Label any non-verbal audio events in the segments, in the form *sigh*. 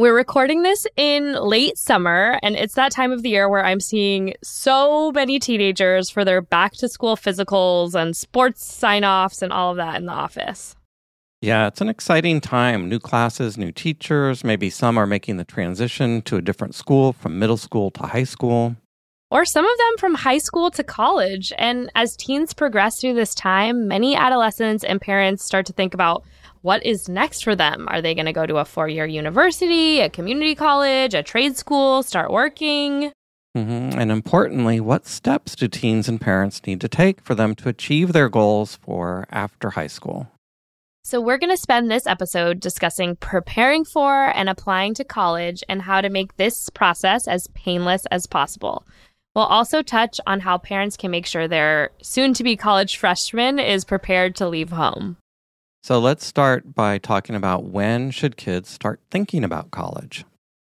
We're recording this in late summer, and it's that time of the year where I'm seeing so many teenagers for their back to school physicals and sports sign offs and all of that in the office. Yeah, it's an exciting time. New classes, new teachers. Maybe some are making the transition to a different school from middle school to high school. Or some of them from high school to college. And as teens progress through this time, many adolescents and parents start to think about what is next for them? Are they going to go to a four year university, a community college, a trade school, start working? Mm-hmm. And importantly, what steps do teens and parents need to take for them to achieve their goals for after high school? So, we're going to spend this episode discussing preparing for and applying to college and how to make this process as painless as possible. We'll also touch on how parents can make sure their soon to be college freshman is prepared to leave home. So let's start by talking about when should kids start thinking about college?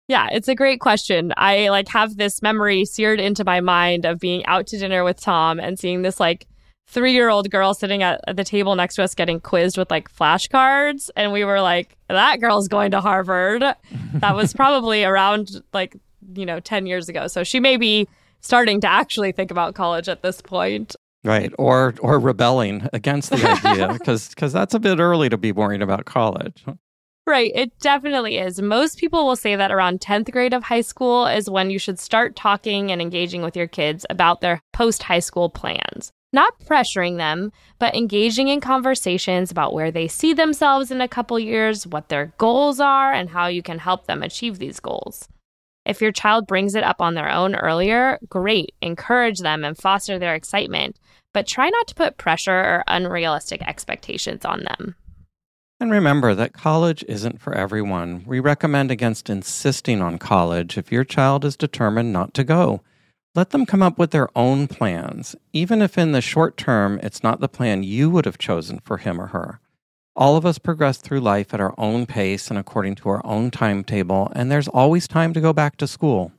Yeah, it's a great question. I like have this memory seared into my mind of being out to dinner with Tom and seeing this like three year old girl sitting at the table next to us getting quizzed with like flashcards. And we were like, that girl's going to Harvard. *laughs* that was probably around like, you know, 10 years ago. So she may be starting to actually think about college at this point. Right, or or rebelling against the *laughs* idea because because that's a bit early to be worrying about college. Right, it definitely is. Most people will say that around 10th grade of high school is when you should start talking and engaging with your kids about their post high school plans. Not pressuring them, but engaging in conversations about where they see themselves in a couple years, what their goals are, and how you can help them achieve these goals. If your child brings it up on their own earlier, great, encourage them and foster their excitement but try not to put pressure or unrealistic expectations on them. And remember that college isn't for everyone. We recommend against insisting on college if your child is determined not to go. Let them come up with their own plans, even if in the short term it's not the plan you would have chosen for him or her. All of us progress through life at our own pace and according to our own timetable, and there's always time to go back to school.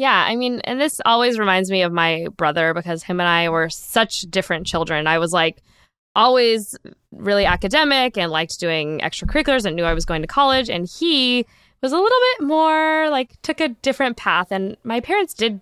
Yeah, I mean, and this always reminds me of my brother because him and I were such different children. I was like always really academic and liked doing extracurriculars and knew I was going to college. And he was a little bit more like took a different path. And my parents did,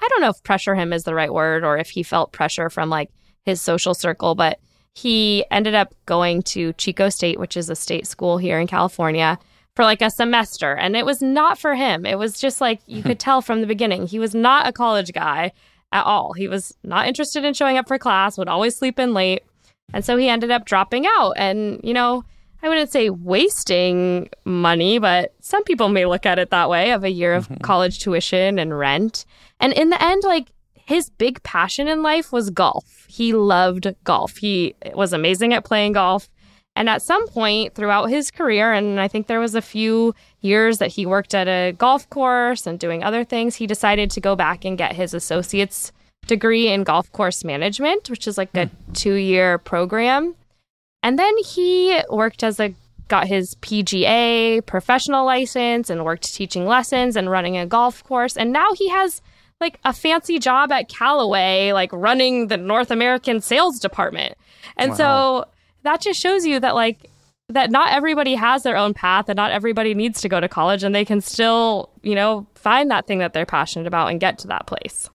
I don't know if pressure him is the right word or if he felt pressure from like his social circle, but he ended up going to Chico State, which is a state school here in California for like a semester and it was not for him. It was just like you could *laughs* tell from the beginning he was not a college guy at all. He was not interested in showing up for class, would always sleep in late. And so he ended up dropping out and, you know, I wouldn't say wasting money, but some people may look at it that way of a year of mm-hmm. college tuition and rent. And in the end, like his big passion in life was golf. He loved golf. He was amazing at playing golf. And at some point throughout his career, and I think there was a few years that he worked at a golf course and doing other things, he decided to go back and get his associate's degree in golf course management, which is like a hmm. two year program. And then he worked as a got his PGA professional license and worked teaching lessons and running a golf course. And now he has like a fancy job at Callaway, like running the North American sales department. And wow. so that just shows you that like that not everybody has their own path and not everybody needs to go to college and they can still, you know, find that thing that they're passionate about and get to that place.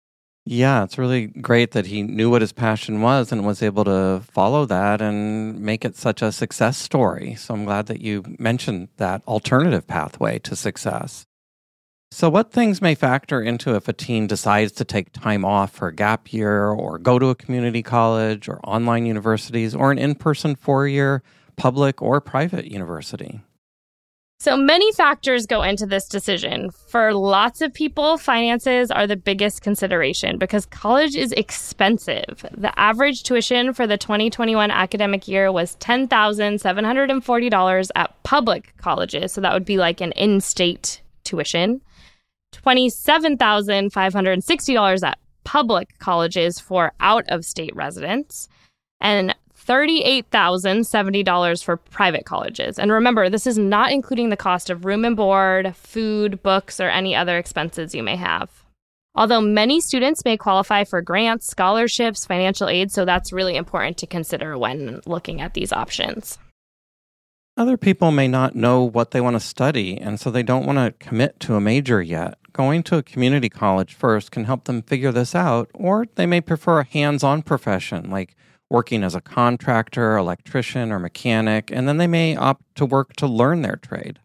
Yeah, it's really great that he knew what his passion was and was able to follow that and make it such a success story. So I'm glad that you mentioned that alternative pathway to success. So, what things may factor into if a teen decides to take time off for a gap year or go to a community college or online universities or an in person four year public or private university? So many factors go into this decision. For lots of people, finances are the biggest consideration because college is expensive. The average tuition for the 2021 academic year was $10,740 at public colleges. So that would be like an in state tuition. $27,560 at public colleges for out of state residents, and $38,070 for private colleges. And remember, this is not including the cost of room and board, food, books, or any other expenses you may have. Although many students may qualify for grants, scholarships, financial aid, so that's really important to consider when looking at these options. Other people may not know what they want to study, and so they don't want to commit to a major yet. Going to a community college first can help them figure this out, or they may prefer a hands on profession like working as a contractor, electrician, or mechanic, and then they may opt to work to learn their trade.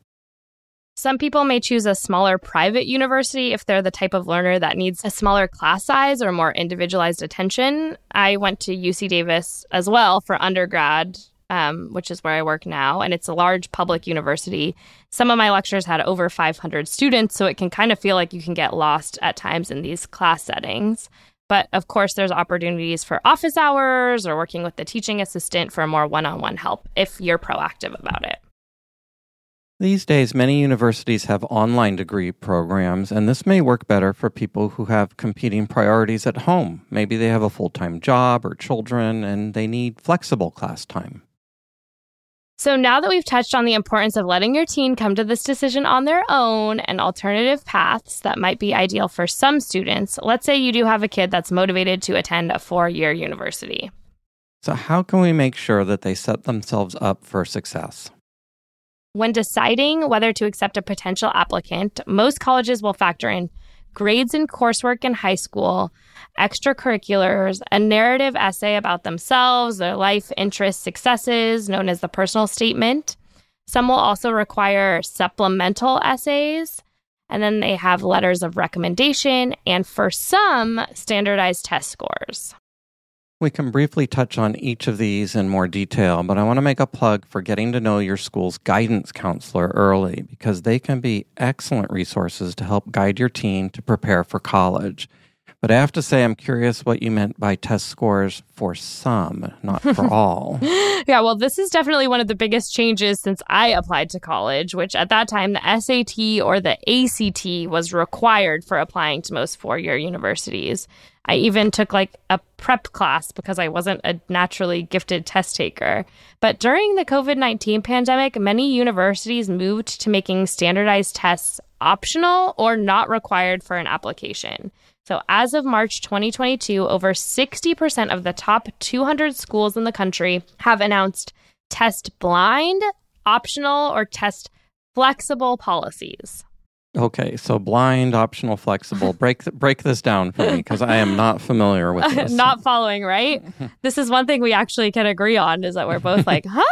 Some people may choose a smaller private university if they're the type of learner that needs a smaller class size or more individualized attention. I went to UC Davis as well for undergrad, um, which is where I work now, and it's a large public university. Some of my lectures had over 500 students, so it can kind of feel like you can get lost at times in these class settings. But of course, there's opportunities for office hours or working with the teaching assistant for more one on one help if you're proactive about it. These days, many universities have online degree programs, and this may work better for people who have competing priorities at home. Maybe they have a full time job or children, and they need flexible class time. So, now that we've touched on the importance of letting your teen come to this decision on their own and alternative paths that might be ideal for some students, let's say you do have a kid that's motivated to attend a four year university. So, how can we make sure that they set themselves up for success? When deciding whether to accept a potential applicant, most colleges will factor in grades and coursework in high school, extracurriculars, a narrative essay about themselves, their life, interests, successes, known as the personal statement. Some will also require supplemental essays, and then they have letters of recommendation, and for some, standardized test scores. We can briefly touch on each of these in more detail, but I want to make a plug for getting to know your school's guidance counselor early because they can be excellent resources to help guide your teen to prepare for college. But I have to say, I'm curious what you meant by test scores for some, not for *laughs* all. yeah, well, this is definitely one of the biggest changes since I applied to college, which at that time the SAT or the ACT was required for applying to most four year universities. I even took like a prep class because I wasn't a naturally gifted test taker. But during the COVID 19 pandemic, many universities moved to making standardized tests optional or not required for an application. So, as of March 2022, over 60% of the top 200 schools in the country have announced test blind, optional, or test flexible policies. Okay, so blind, optional, flexible. *laughs* Break th- break this down for me because I am not familiar with *laughs* this. not following, right? *laughs* this is one thing we actually can agree on is that we're both like, huh?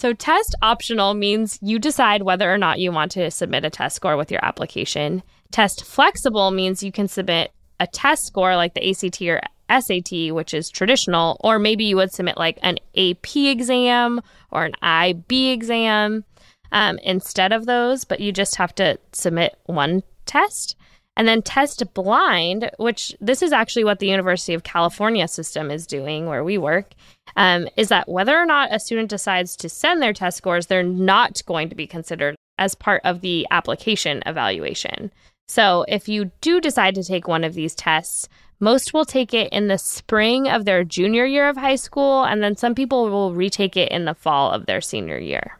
So test optional means you decide whether or not you want to submit a test score with your application. Test flexible means you can submit a test score like the ACT or SAT, which is traditional, or maybe you would submit like an AP exam or an IB exam um, instead of those, but you just have to submit one test. And then test blind, which this is actually what the University of California system is doing where we work, um, is that whether or not a student decides to send their test scores, they're not going to be considered as part of the application evaluation. So if you do decide to take one of these tests, most will take it in the spring of their junior year of high school, and then some people will retake it in the fall of their senior year.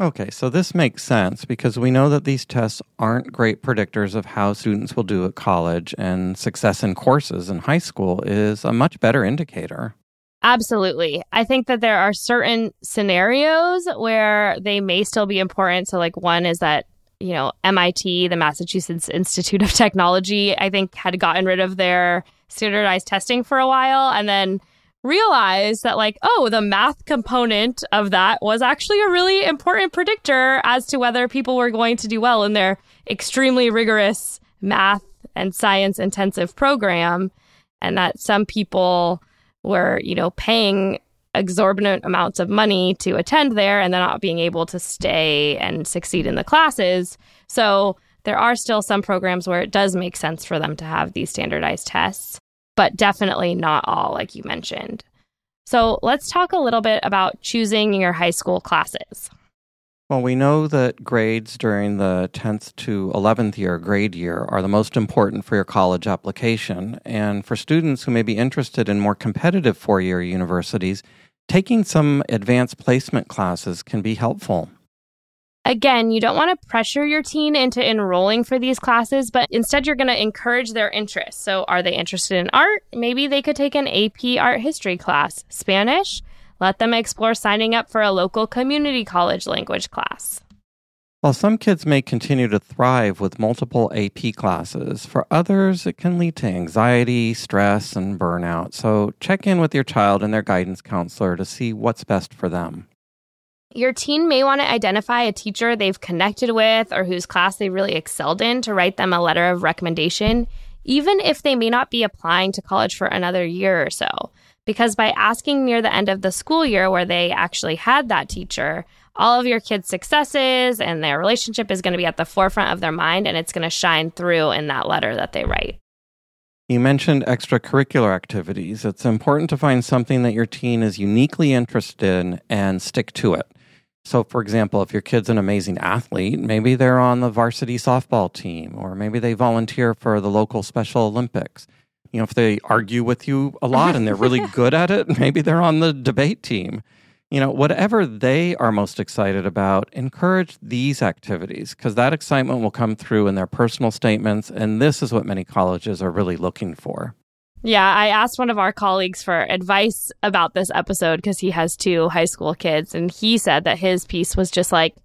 Okay, so this makes sense because we know that these tests aren't great predictors of how students will do at college, and success in courses in high school is a much better indicator. Absolutely. I think that there are certain scenarios where they may still be important. So, like, one is that, you know, MIT, the Massachusetts Institute of Technology, I think had gotten rid of their standardized testing for a while. And then realized that like oh the math component of that was actually a really important predictor as to whether people were going to do well in their extremely rigorous math and science intensive program and that some people were you know paying exorbitant amounts of money to attend there and then not being able to stay and succeed in the classes so there are still some programs where it does make sense for them to have these standardized tests but definitely not all, like you mentioned. So let's talk a little bit about choosing your high school classes. Well, we know that grades during the 10th to 11th year grade year are the most important for your college application. And for students who may be interested in more competitive four year universities, taking some advanced placement classes can be helpful. Again, you don't want to pressure your teen into enrolling for these classes, but instead you're going to encourage their interest. So, are they interested in art? Maybe they could take an AP art history class, Spanish, let them explore signing up for a local community college language class. While some kids may continue to thrive with multiple AP classes, for others it can lead to anxiety, stress, and burnout. So check in with your child and their guidance counselor to see what's best for them. Your teen may want to identify a teacher they've connected with or whose class they really excelled in to write them a letter of recommendation, even if they may not be applying to college for another year or so because by asking near the end of the school year where they actually had that teacher, all of your kids' successes and their relationship is going to be at the forefront of their mind and it's going to shine through in that letter that they write. You mentioned extracurricular activities. It's important to find something that your teen is uniquely interested in and stick to it. So, for example, if your kid's an amazing athlete, maybe they're on the varsity softball team, or maybe they volunteer for the local Special Olympics you know, if they argue with you a lot and they're really *laughs* good at it, maybe they're on the debate team. You know, whatever they are most excited about, encourage these activities because that excitement will come through in their personal statements. And this is what many colleges are really looking for. Yeah, I asked one of our colleagues for advice about this episode because he has two high school kids and he said that his piece was just like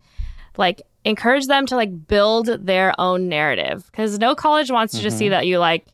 like encourage them to like build their own narrative because no college wants to mm-hmm. just see mm-hmm. that you like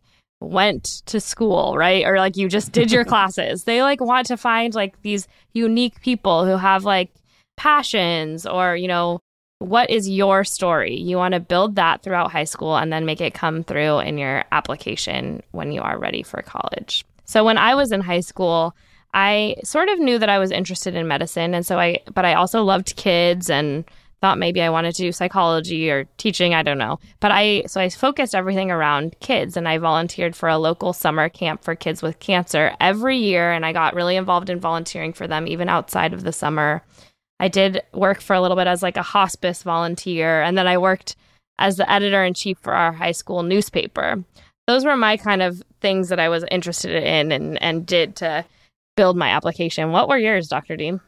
went to school, right? Or like you just did your *laughs* classes. They like want to find like these unique people who have like passions or, you know, what is your story? You want to build that throughout high school and then make it come through in your application when you are ready for college. So when I was in high school, I sort of knew that I was interested in medicine and so I but I also loved kids and thought maybe I wanted to do psychology or teaching, I don't know. But I so I focused everything around kids and I volunteered for a local summer camp for kids with cancer every year and I got really involved in volunteering for them even outside of the summer. I did work for a little bit as like a hospice volunteer and then I worked as the editor in chief for our high school newspaper. Those were my kind of things that I was interested in and and did to build my application. What were yours, Dr. Dean?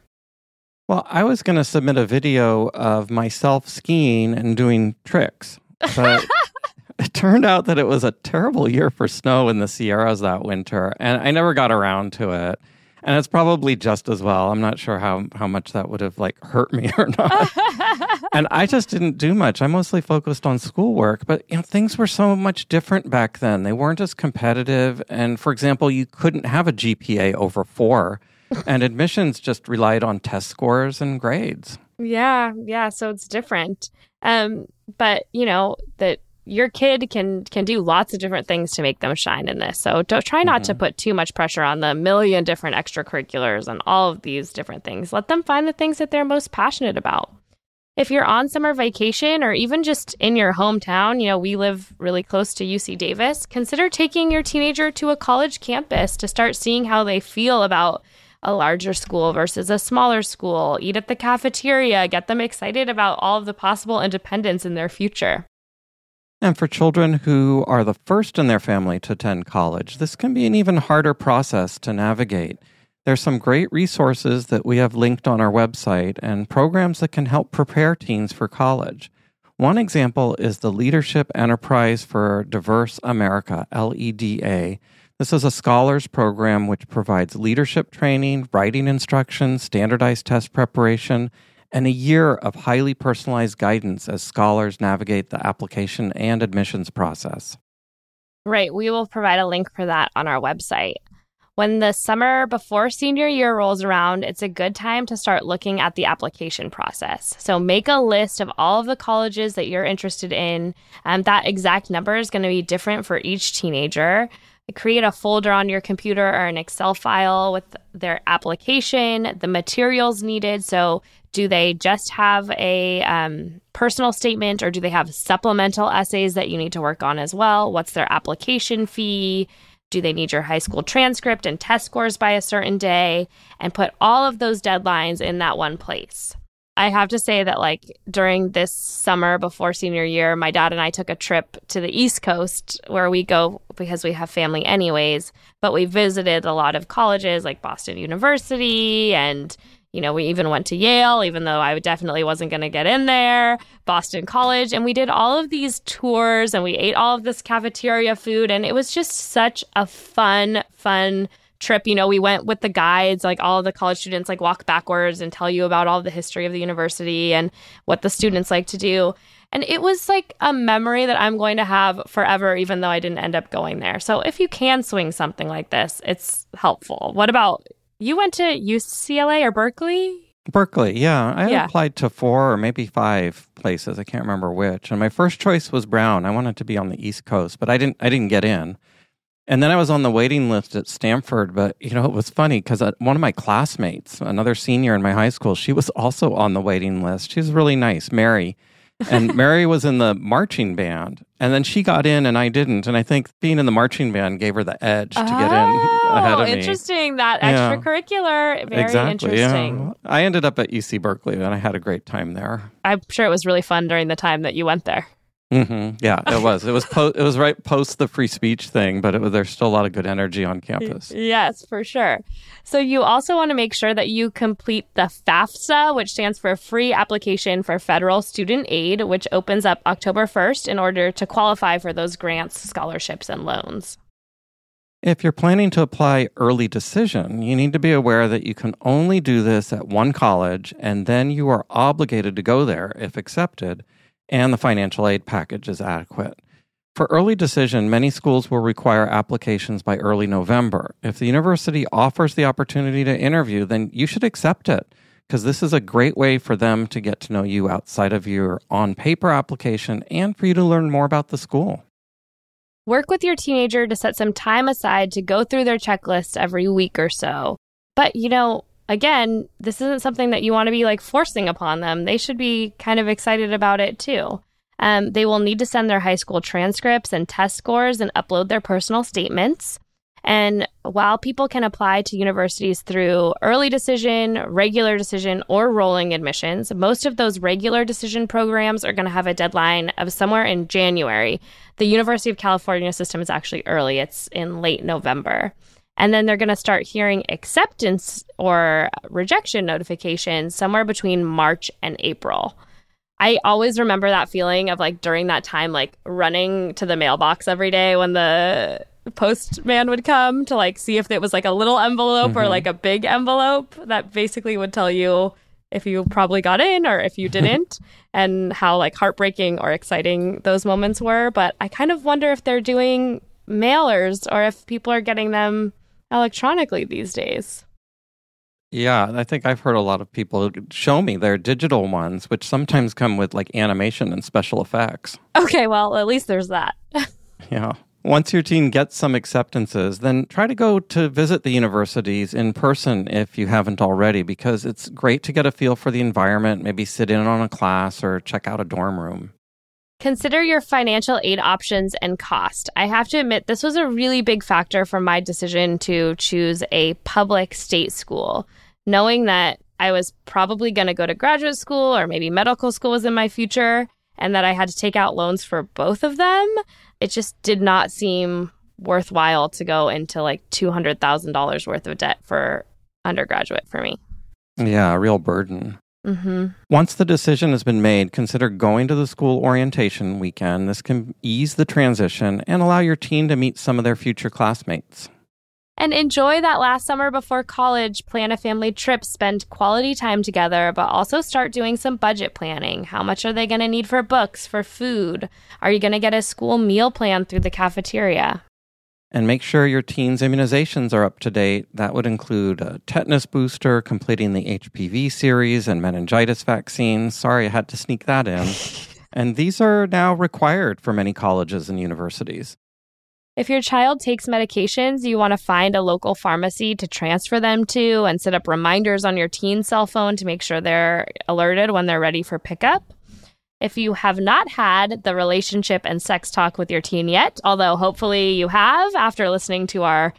Well, I was going to submit a video of myself skiing and doing tricks, but *laughs* it turned out that it was a terrible year for snow in the Sierras that winter, and I never got around to it. And it's probably just as well. I'm not sure how how much that would have like hurt me *laughs* or not. *laughs* and I just didn't do much. I mostly focused on schoolwork, but you know things were so much different back then. They weren't as competitive, and for example, you couldn't have a GPA over 4 and admissions just relied on test scores and grades. Yeah, yeah. So it's different. Um, but you know that your kid can can do lots of different things to make them shine in this. So don't try not mm-hmm. to put too much pressure on the million different extracurriculars and all of these different things. Let them find the things that they're most passionate about. If you're on summer vacation or even just in your hometown, you know, we live really close to UC Davis, consider taking your teenager to a college campus to start seeing how they feel about a larger school versus a smaller school, eat at the cafeteria, get them excited about all of the possible independence in their future. And for children who are the first in their family to attend college, this can be an even harder process to navigate. There's some great resources that we have linked on our website and programs that can help prepare teens for college. One example is the Leadership Enterprise for Diverse America, LEDA, this is a scholars program which provides leadership training, writing instruction, standardized test preparation, and a year of highly personalized guidance as scholars navigate the application and admissions process. Right. We will provide a link for that on our website. When the summer before senior year rolls around, it's a good time to start looking at the application process. So make a list of all of the colleges that you're interested in. And that exact number is going to be different for each teenager create a folder on your computer or an Excel file with their application, the materials needed. So, do they just have a um, personal statement or do they have supplemental essays that you need to work on as well? What's their application fee? Do they need your high school transcript and test scores by a certain day? And put all of those deadlines in that one place. I have to say that, like, during this summer before senior year, my dad and I took a trip to the East Coast where we go because we have family anyways. But we visited a lot of colleges like Boston University and, you know, we even went to Yale, even though I definitely wasn't going to get in there, Boston College. And we did all of these tours and we ate all of this cafeteria food. And it was just such a fun, fun trip, you know, we went with the guides, like all the college students like walk backwards and tell you about all the history of the university and what the students like to do. And it was like a memory that I'm going to have forever, even though I didn't end up going there. So if you can swing something like this, it's helpful. What about you went to UCLA or Berkeley? Berkeley, yeah. I Yeah. applied to four or maybe five places. I can't remember which. And my first choice was Brown. I wanted to be on the East Coast, but I didn't. I didn't get in. And then I was on the waiting list at Stanford. But you know, it was funny because uh, one of my classmates, another senior in my high school, she was also on the waiting list. She was really nice, Mary. and *laughs* Mary was in the marching band, and then she got in, and I didn't. And I think being in the marching band gave her the edge to get in oh, ahead Oh, of me. interesting. That Yeah. extracurricular, very exactly. interesting. Yeah. I ended up at UC Berkeley, and I had a great time there. I'm sure it was really fun during the time that you went there. Hmm Yeah, it was. It was. Po- it was right post the free speech thing, but it was, there's still a lot of good energy on campus. Yes, for sure. So you also want to make sure that you complete the FAFSA, which stands for Free Application for Federal Student Aid, which opens up October 1st in order to qualify for those grants, scholarships, and loans. If you're planning to apply early decision, you need to be aware that you can only do this at one college, and then you are obligated to go there if accepted, and the financial aid package is adequate. For early decision, many schools will require applications by early November. If the university offers the opportunity to interview, then you should accept it because this is a great way for them to get to know you outside of your on paper application and for you to learn more about the school. Work with your teenager to set some time aside to go through their checklist every week or so. But, you know, again, this isn't something that you want to be like forcing upon them. They should be kind of excited about it too. Um, they will need to send their high school transcripts and test scores and upload their personal statements. And while people can apply to universities through early decision, regular decision, or rolling admissions, most of those regular decision programs are going to have a deadline of somewhere in January. The University of California system is actually early, it's in late November. And then they're going to start hearing acceptance or rejection notifications somewhere between March and April. I always remember that feeling of like during that time, like running to the mailbox every day when the postman would come to like see if it was like a little envelope or mm-hmm. like a big envelope that basically would tell you if you probably got in or if you didn't *laughs* and how like heartbreaking or exciting those moments were. But I kind of wonder if they're doing mailers or if people are getting them electronically these days. Yeah, I think I've heard a lot of people show me their digital ones, which sometimes come with like animation and special effects. Okay, well, at least there's that. *laughs* Yeah. Once your teen gets some acceptances, then try to go to visit the universities in person if you haven't already, because it's great to get a feel for the environment, maybe sit in on a class or check out a dorm room. Consider your financial aid options and cost. I have to admit, this was a really big factor for my decision to choose a public state school, knowing that I was probably going to go to graduate school or maybe medical school was in my future, and that I had to take out loans for both of them. It just did not seem worthwhile to go into like $200,000 worth of debt for undergraduate for me. Yeah, a real burden. Hmm Once the decision has been made, consider going to the school orientation weekend. This can ease the transition and allow your teen to meet some of their future classmates. And enjoy that last summer before college. Plan a family trip, spend quality time together, but also start doing some budget planning. How much are they going to need for books, for food? Are you going to get a school meal plan through the cafeteria? And make sure your teen's immunizations are up to date. That would include a tetanus booster, completing the HPV series, and meningitis vaccines. Sorry, I had to sneak that in. *laughs* and these are now required for many colleges and universities. If your child takes medications, you want to find a local pharmacy to transfer them to and set up reminders on your teen's cell phone to make sure they're alerted when they're ready for pickup. If you have not had the relationship and sex talk with your teen yet, although hopefully you have after listening to our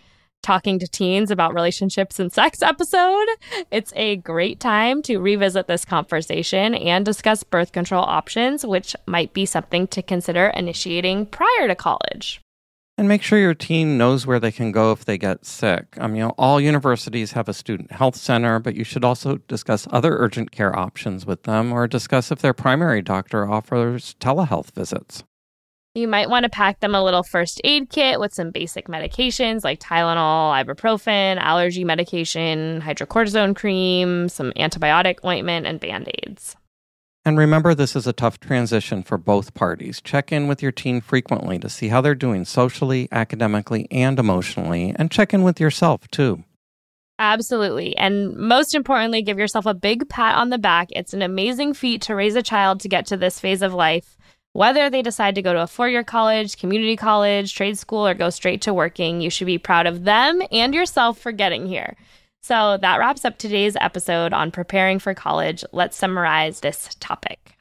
talking to teens about relationships and sex episode. It's a great time to revisit this conversation and discuss birth control options, which might be something to consider initiating prior to college. And make sure your teen knows where they can go if they get sick. I mean, you know, all universities have a student health center, but you should also discuss other urgent care options with them or discuss if their primary doctor offers telehealth visits. You might want to pack them a little first aid kit with some basic medications like Tylenol, ibuprofen, allergy medication, hydrocortisone cream, some antibiotic ointment, and band aids. And remember, this is a tough transition for both parties. Check in with your teen frequently to see how they're doing socially, academically, and emotionally, and check in with yourself too. Absolutely. And most importantly, give yourself a big pat on the back. It's an amazing feat to raise a child to get to this phase of life. Whether they decide to go to a four year college, community college, trade school, or go straight to working, you should be proud of them and yourself for getting here. So that wraps up today's episode on preparing for college. Let's summarize this topic.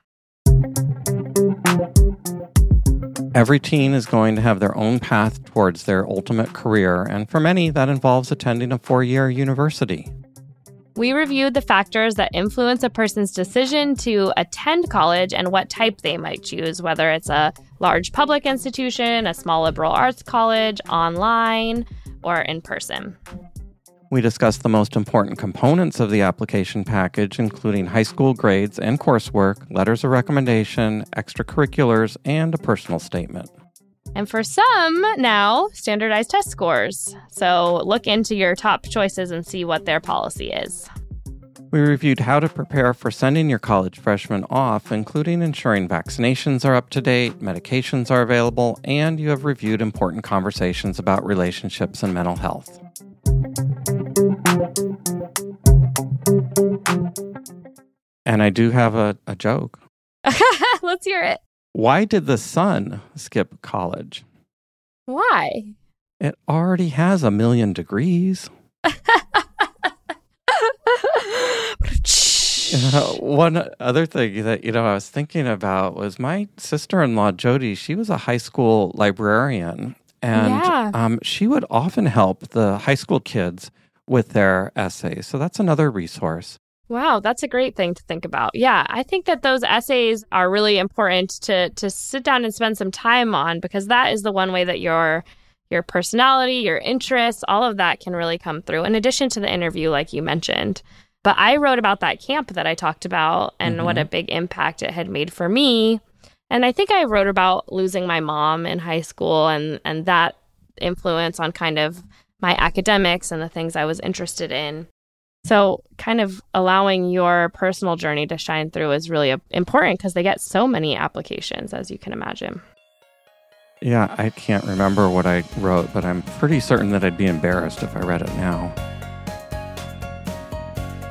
Every teen is going to have their own path towards their ultimate career, and for many, that involves attending a four year university. We reviewed the factors that influence a person's decision to attend college and what type they might choose, whether it's a large public institution, a small liberal arts college, online, or in person. We discussed the most important components of the application package, including high school grades and coursework, letters of recommendation, extracurriculars, and a personal statement. And for some, now, standardized test scores. So look into your top choices and see what their policy is. We reviewed how to prepare for sending your college freshmen off, including ensuring vaccinations are up to date, medications are available, and you have reviewed important conversations about relationships and mental health. And I do have a, a joke. *laughs* Let's hear it. Why did the sun skip college? Why? It already has a million degrees. *laughs* Uh, one other thing that you know I was thinking about was my sister-in-law Jody. She was a high school librarian, and Yeah. um, she would often help the high school kids with their essays. So that's another resource. Wow, that's a great thing to think about. Yeah, I think that those essays are really important to to sit down and spend some time on because that is the one way that your your personality, your interests, all of that can really come through in addition to the interview like you mentioned. But I wrote about that camp that I talked about and what mm-hmm. a big impact it had made for me. And I think I wrote about losing my mom in high school and and that influence on kind of my academics and the things I was interested in. So, kind of allowing your personal journey to shine through is really uh, important because they get so many applications, as you can imagine. Yeah, I can't remember what I wrote, but I'm pretty certain that I'd be embarrassed if I read it now.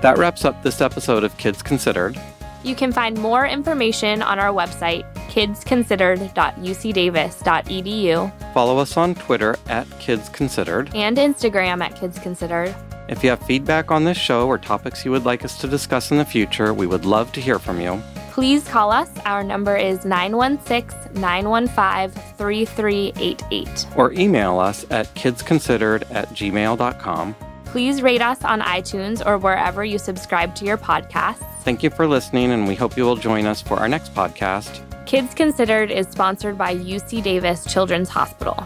That wraps up this episode of Kids Considered. You can find more information on our website, kidsconsidered.ucdavis.edu, Follow us on Twitter at Kids Considered. and Instagram at Kids Considered. If you have feedback on this show or topics you would like us to discuss in the future, we would love to hear from you. Please call us. Our number is 916 915 3388. Or email us at kidsconsidered at gmail.com. Please rate us on iTunes or wherever you subscribe to your podcasts. Thank you for listening, and we hope you will join us for our next podcast. Kids Considered is sponsored by UC Davis Children's Hospital.